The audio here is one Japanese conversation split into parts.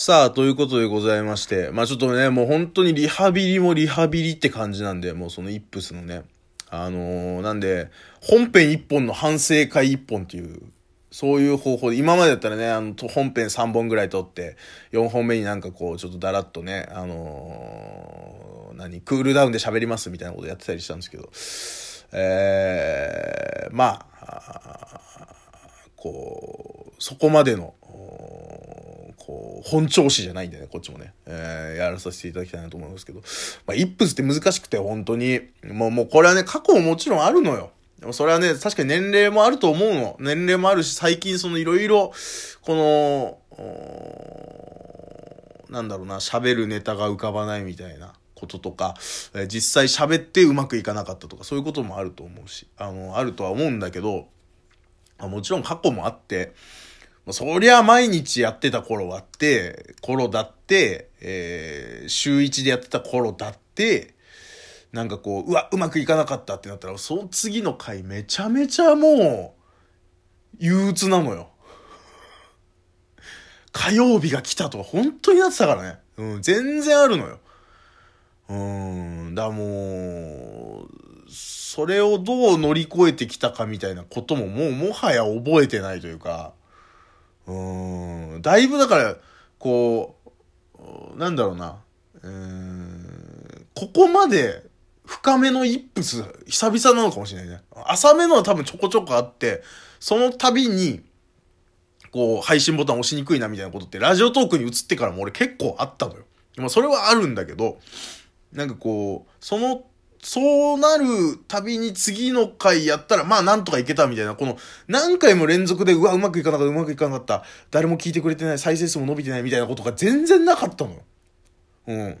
さあ、ということでございまして、まあちょっとね、もう本当にリハビリもリハビリって感じなんで、もうそのイップスのね、あのー、なんで、本編1本の反省会1本っていう、そういう方法で、今までだったらね、あの、本編3本ぐらい撮って、4本目になんかこう、ちょっとだらっとね、あのー、何、クールダウンで喋りますみたいなことやってたりしたんですけど、えー、まあ、こう、そこまでの、こう、本調子じゃないんでね、こっちもね、えー、やらさせていただきたいなと思いますけど、まあ、イップスって難しくて、本当に、もう、もうこれはね、過去ももちろんあるのよ。でもそれはね、確かに年齢もあると思うの。年齢もあるし、最近そのいろいろ、この、なんだろうな、喋るネタが浮かばないみたいなこととか、えー、実際喋ってうまくいかなかったとか、そういうこともあると思うし、あの、あるとは思うんだけど、もちろん過去もあって、そりゃ毎日やってた頃はって、頃だって、えー、週1でやってた頃だって、なんかこう、うわ、うまくいかなかったってなったら、その次の回めちゃめちゃもう、憂鬱なのよ。火曜日が来たとか本当になってたからね。うん、全然あるのよ。うん、だもう、それをどう乗り越えてきたかみたいなことももうもはや覚えてないというか、うん、だいぶだから、こう、なんだろうな、うん、ここまで深めのイップス、久々なのかもしれないね。浅めのは多分ちょこちょこあって、その度に、こう、配信ボタン押しにくいなみたいなことって、ラジオトークに移ってからも俺結構あったのよ。まあ、それはあるんだけど、なんかこう、そのそうなるたびに次の回やったら、まあなんとかいけたみたいな、この何回も連続で、うわ、うまくいかなかった、うまくいかなかった、誰も聞いてくれてない、再生数も伸びてないみたいなことが全然なかったのよ。うん。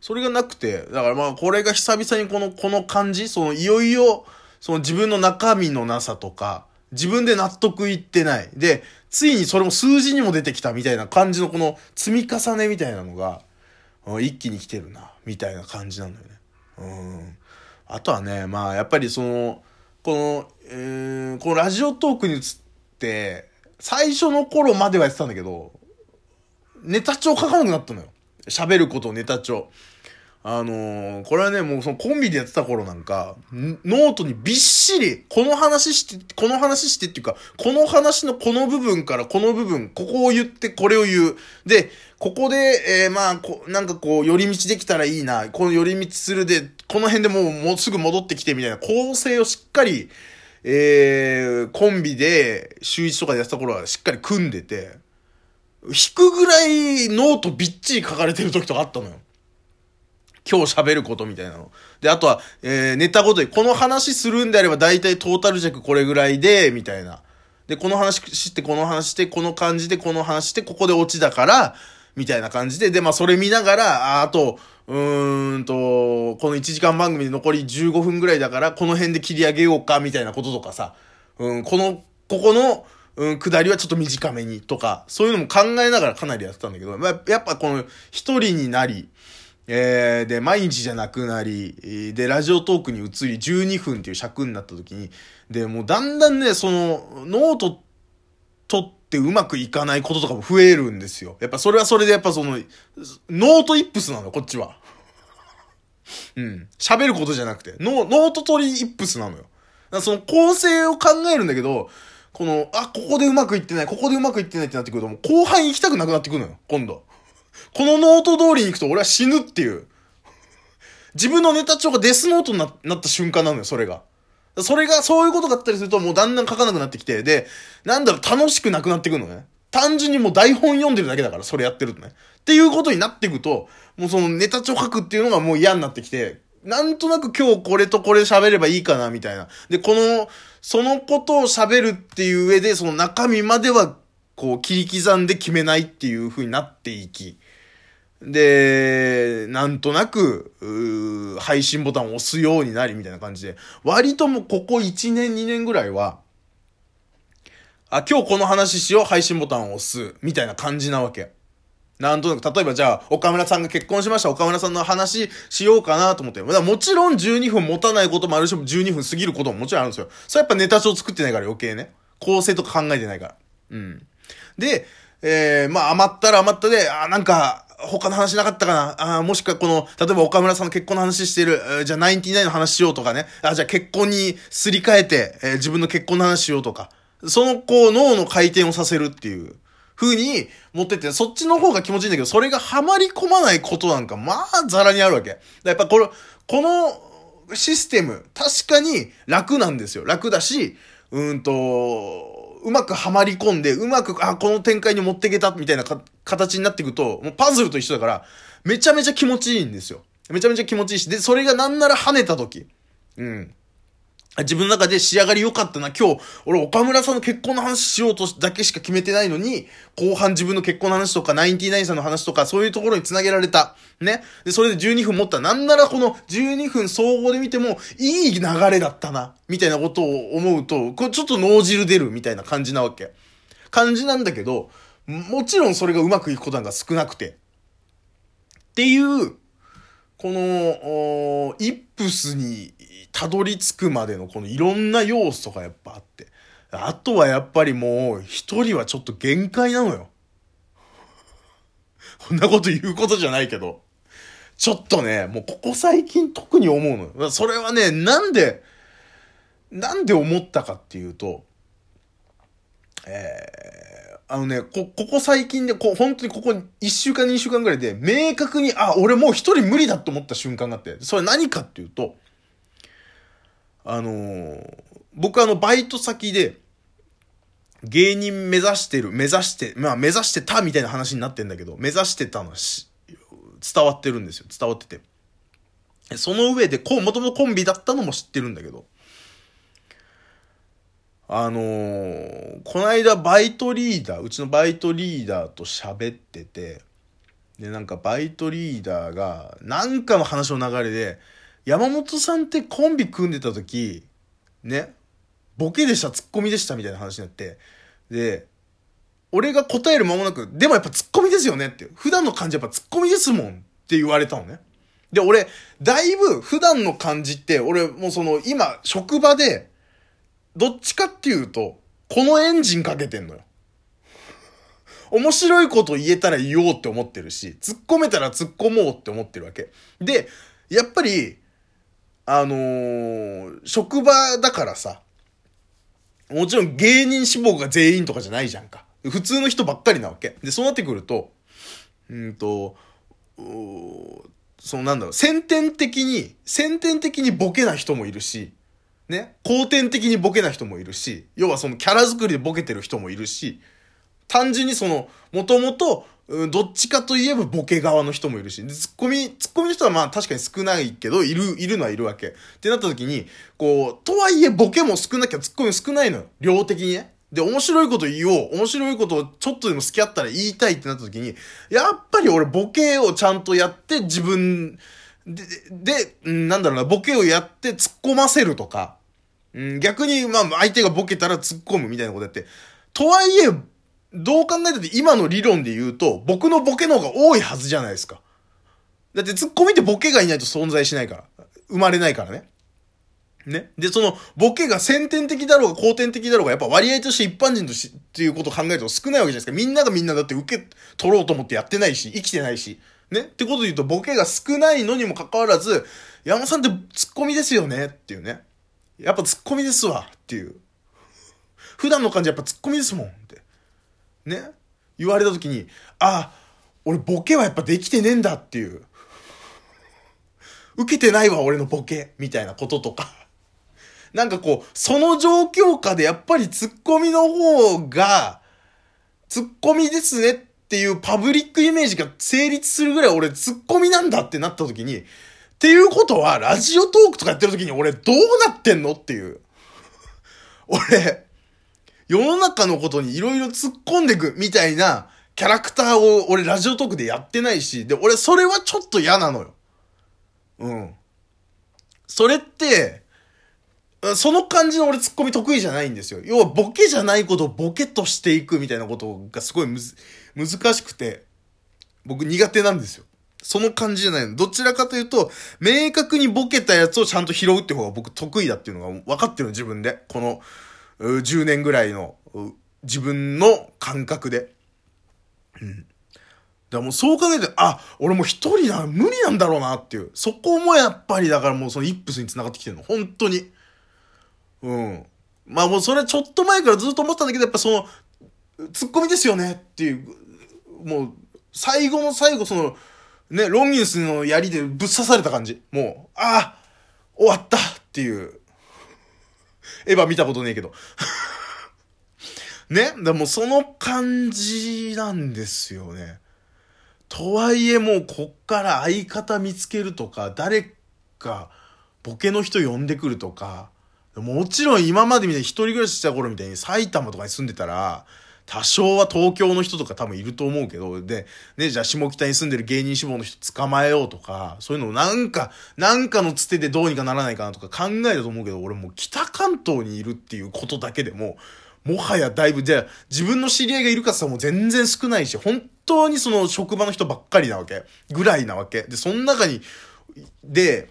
それがなくて、だからまあこれが久々にこの、この感じ、そのいよいよ、その自分の中身のなさとか、自分で納得いってない。で、ついにそれも数字にも出てきたみたいな感じのこの積み重ねみたいなのが、一気に来てるな、みたいな感じなんだよね。うん。あとはね、まあ、やっぱりその、この、えー、このラジオトークに移って、最初の頃まではやってたんだけど、ネタ帳書かなくなったのよ。喋ることネタ帳。あのー、これはね、もうそのコンビでやってた頃なんか、ノートにびっしり、この話して、この話してっていうか、この話のこの部分からこの部分、ここを言ってこれを言う。で、ここで、えー、まあ、こなんかこう、寄り道できたらいいな。この寄り道するで、この辺でもう、もうすぐ戻ってきてみたいな構成をしっかり、えー、コンビで週一とかでやってた頃はしっかり組んでて、引くぐらいノートびっちり書かれてる時とかあったのよ。今日喋ることみたいなの。で、あとは、えー、ネタごとに、この話するんであれば大体トータル尺これぐらいで、みたいな。で、この話して、この話して、この感じで、この話して、ここでオチだから、みたいな感じで、で、まあ、それ見ながら、あ、あと、うーんと、この1時間番組で残り15分ぐらいだから、この辺で切り上げようか、みたいなこととかさ、うん、この、ここの、うん、下りはちょっと短めにとか、そういうのも考えながらかなりやってたんだけど、まあ、やっぱこの一人になり、えー、で、毎日じゃなくなり、で、ラジオトークに移り12分っていう尺になった時に、で、もうだんだんね、その、ノート取ってうまくいかないこととかも増えるんですよ。やっぱそれはそれでやっぱその、ノートイップスなの、こっちは。うん。喋ることじゃなくて、ノノート取りイップスなのよ。その構成を考えるんだけど、この、あ、ここでうまくいってない、ここでうまくいってないってなってくると、もう後半行きたくなくなってくるのよ、今度。このノート通りに行くと俺は死ぬっていう。自分のネタ帳がデスノートになった瞬間なのよ、それが。それが、そういうことがあったりするともうだんだん書かなくなってきて、で、なんだろう、楽しくなくなってくるのね。単純にもう台本読んでるだけだから、それやってるとね。っていうことになっていくと、もうそのネタ帳書くっていうのがもう嫌になってきて、なんとなく今日これとこれ喋ればいいかな、みたいな。で、この、そのことを喋るっていう上で、その中身までは、こう、切り刻んで決めないっていう風になっていき、で、なんとなく、配信ボタンを押すようになりみたいな感じで、割ともここ1年2年ぐらいは、あ、今日この話しよう、配信ボタンを押す、みたいな感じなわけ。なんとなく、例えばじゃあ、岡村さんが結婚しました、岡村さんの話しようかなと思って。もちろん12分持たないこともあるし、12分過ぎることももちろんあるんですよ。それやっぱネタ帳作ってないから余計ね。構成とか考えてないから。うん。で、えー、まあ余ったら余ったで、あ、なんか、他の話なかったかな？あもしくはこの、例えば岡村さんの結婚の話してる、じゃあナインティナインの話しようとかね。あ、じゃあ結婚にすり替えて、えー、自分の結婚の話しようとか。そのこう脳の回転をさせるっていう風に持ってって、そっちの方が気持ちいいんだけど、それがはまり込まないことなんか、まあ、ザラにあるわけ。やっぱこの、このシステム、確かに楽なんですよ。楽だし、うんと、うまくはまり込んで、うまく、あ、この展開に持っていけた、みたいな形になっていくと、もうパズルと一緒だから、めちゃめちゃ気持ちいいんですよ。めちゃめちゃ気持ちいいし、で、それがなんなら跳ねた時。うん。自分の中で仕上がり良かったな。今日、俺岡村さんの結婚の話しようとだけしか決めてないのに、後半自分の結婚の話とか、ナインティナインさんの話とか、そういうところに繋げられた。ね。で、それで12分持った。なんならこの12分総合で見ても、いい流れだったな。みたいなことを思うと、これちょっと脳汁出るみたいな感じなわけ。感じなんだけど、もちろんそれがうまくいくことなんか少なくて。っていう、この、イップスにたどり着くまでのこのいろんな要素がやっぱあって。あとはやっぱりもう一人はちょっと限界なのよ。こんなこと言うことじゃないけど。ちょっとね、もうここ最近特に思うのよ。それはね、なんで、なんで思ったかっていうと、えー、あのね、こ、ここ最近で、こ、本当にここ1週間2週間ぐらいで、明確に、あ、俺もう一人無理だと思った瞬間があって、それ何かっていうと、あのー、僕あの、バイト先で、芸人目指してる、目指して、まあ目指してたみたいな話になってんだけど、目指してたのし、伝わってるんですよ。伝わってて。その上で、こう、もともとコンビだったのも知ってるんだけど、あのー、この間バイトリーダー、うちのバイトリーダーと喋ってて、で、なんかバイトリーダーが、なんかの話の流れで、山本さんってコンビ組んでた時、ね、ボケでした、ツッコミでしたみたいな話になって、で、俺が答える間もなく、でもやっぱツッコミですよねって、普段の感じやっぱツッコミですもんって言われたのね。で、俺、だいぶ普段の感じって、俺もうその今、職場で、どっちかっていうと、このエンジンかけてんのよ。面白いこと言えたら言おうって思ってるし、突っ込めたら突っ込もうって思ってるわけ。で、やっぱり、あのー、職場だからさ、もちろん芸人志望が全員とかじゃないじゃんか。普通の人ばっかりなわけ。で、そうなってくると、うんと、そのなんだろう、先天的に、先天的にボケな人もいるし、ね、後天的にボケな人もいるし、要はそのキャラ作りでボケてる人もいるし、単純にその、もともと、どっちかといえばボケ側の人もいるし、ツッコミ、ツッコミの人はまあ確かに少ないけど、いる、いるのはいるわけ。ってなった時に、こう、とはいえボケも少なきゃツッコミ少ないのよ。量的にね。で、面白いこと言おう。面白いことをちょっとでも好きあったら言いたいってなった時に、やっぱり俺ボケをちゃんとやって自分で、で、なんだろうな、ボケをやって突っ込ませるとか、うん、逆に、まあ相手がボケたら突っ込むみたいなことやって、とはいえ、どう考えたって今の理論で言うと、僕のボケの方が多いはずじゃないですか。だってツッコミってボケがいないと存在しないから。生まれないからね。ね。で、その、ボケが先天的だろうが後天的だろうが、やっぱ割合として一般人として、っていうことを考えると少ないわけじゃないですか。みんながみんなだって受け取ろうと思ってやってないし、生きてないし。ね。ってことで言うと、ボケが少ないのにもかかわらず、山さんってツッコミですよねっていうね。やっぱツッコミですわっていう。普段の感じやっぱツッコミですもんって。ね言われた時に、あ、俺ボケはやっぱできてねえんだっていう。受けてないわ、俺のボケ、みたいなこととか。なんかこう、その状況下でやっぱりツッコミの方が、ツッコミですねっていうパブリックイメージが成立するぐらい俺ツッコミなんだってなった時に、っていうことは、ラジオトークとかやってる時に俺どうなってんのっていう。俺、世の中のことにいろいろ突っ込んでくみたいなキャラクターを俺ラジオトークでやってないし、で、俺それはちょっと嫌なのよ。うん。それって、その感じの俺ツッコミ得意じゃないんですよ。要はボケじゃないことをボケとしていくみたいなことがすごいむず、難しくて、僕苦手なんですよ。その感じじゃないの。どちらかというと、明確にボケたやつをちゃんと拾うって方が僕得意だっていうのが分かってるの自分で。この、10年ぐらいの自分の感覚で。うん。だからもうそう考えて、あ、俺もう一人だ、無理なんだろうなっていう。そこもやっぱりだからもうそのイップスに繋がってきてるの。本当に。うん。まあもうそれちょっと前からずっと思ってたんだけど、やっぱその、ツッコミですよねっていう、もう、最後の最後その、ね、ロンギヌスの槍でぶっ刺された感じ。もう、ああ終わったっていう。エヴァ見たことねえけど。ね？でもその感じなんですよね。とはいえもうこっから相方見つけるとか、誰かボケの人呼んでくるとか、もちろん今までみたいに一人暮らしした頃みたいに埼玉とかに住んでたら、多少は東京の人とか多分いると思うけど、で、ね、じゃあ下北に住んでる芸人志望の人捕まえようとか、そういうのをなんか、なんかのつてでどうにかならないかなとか考えたと思うけど、俺もう北関東にいるっていうことだけでも、もはやだいぶ、じゃあ自分の知り合いがいるかさもう全然少ないし、本当にその職場の人ばっかりなわけ。ぐらいなわけ。で、その中に、で、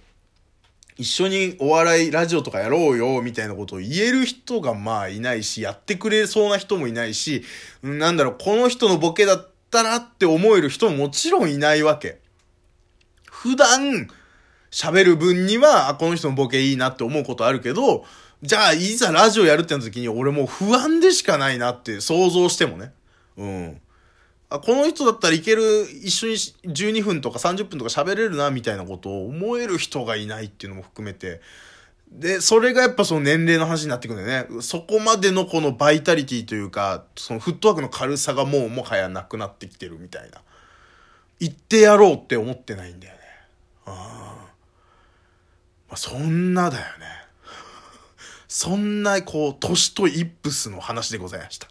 一緒にお笑いラジオとかやろうよ、みたいなことを言える人がまあいないし、やってくれそうな人もいないし、なんだろう、この人のボケだったらって思える人ももちろんいないわけ。普段、喋る分には、あ、この人のボケいいなって思うことあるけど、じゃあ、いざラジオやるってなった時に、俺もう不安でしかないなって想像してもね。うん。あ、この人だったらいける、一緒に12分とか30分とか喋れるな、みたいなことを思える人がいないっていうのも含めて、で、それがやっぱその年齢の話になってくるんだよね。そこまでのこのバイタリティというか、そのフットワークの軽さがもうもはやなくなってきてるみたいな。言ってやろうって思ってないんだよね。あまあ、そんなだよね。そんな、こう、年とイップスの話でございました。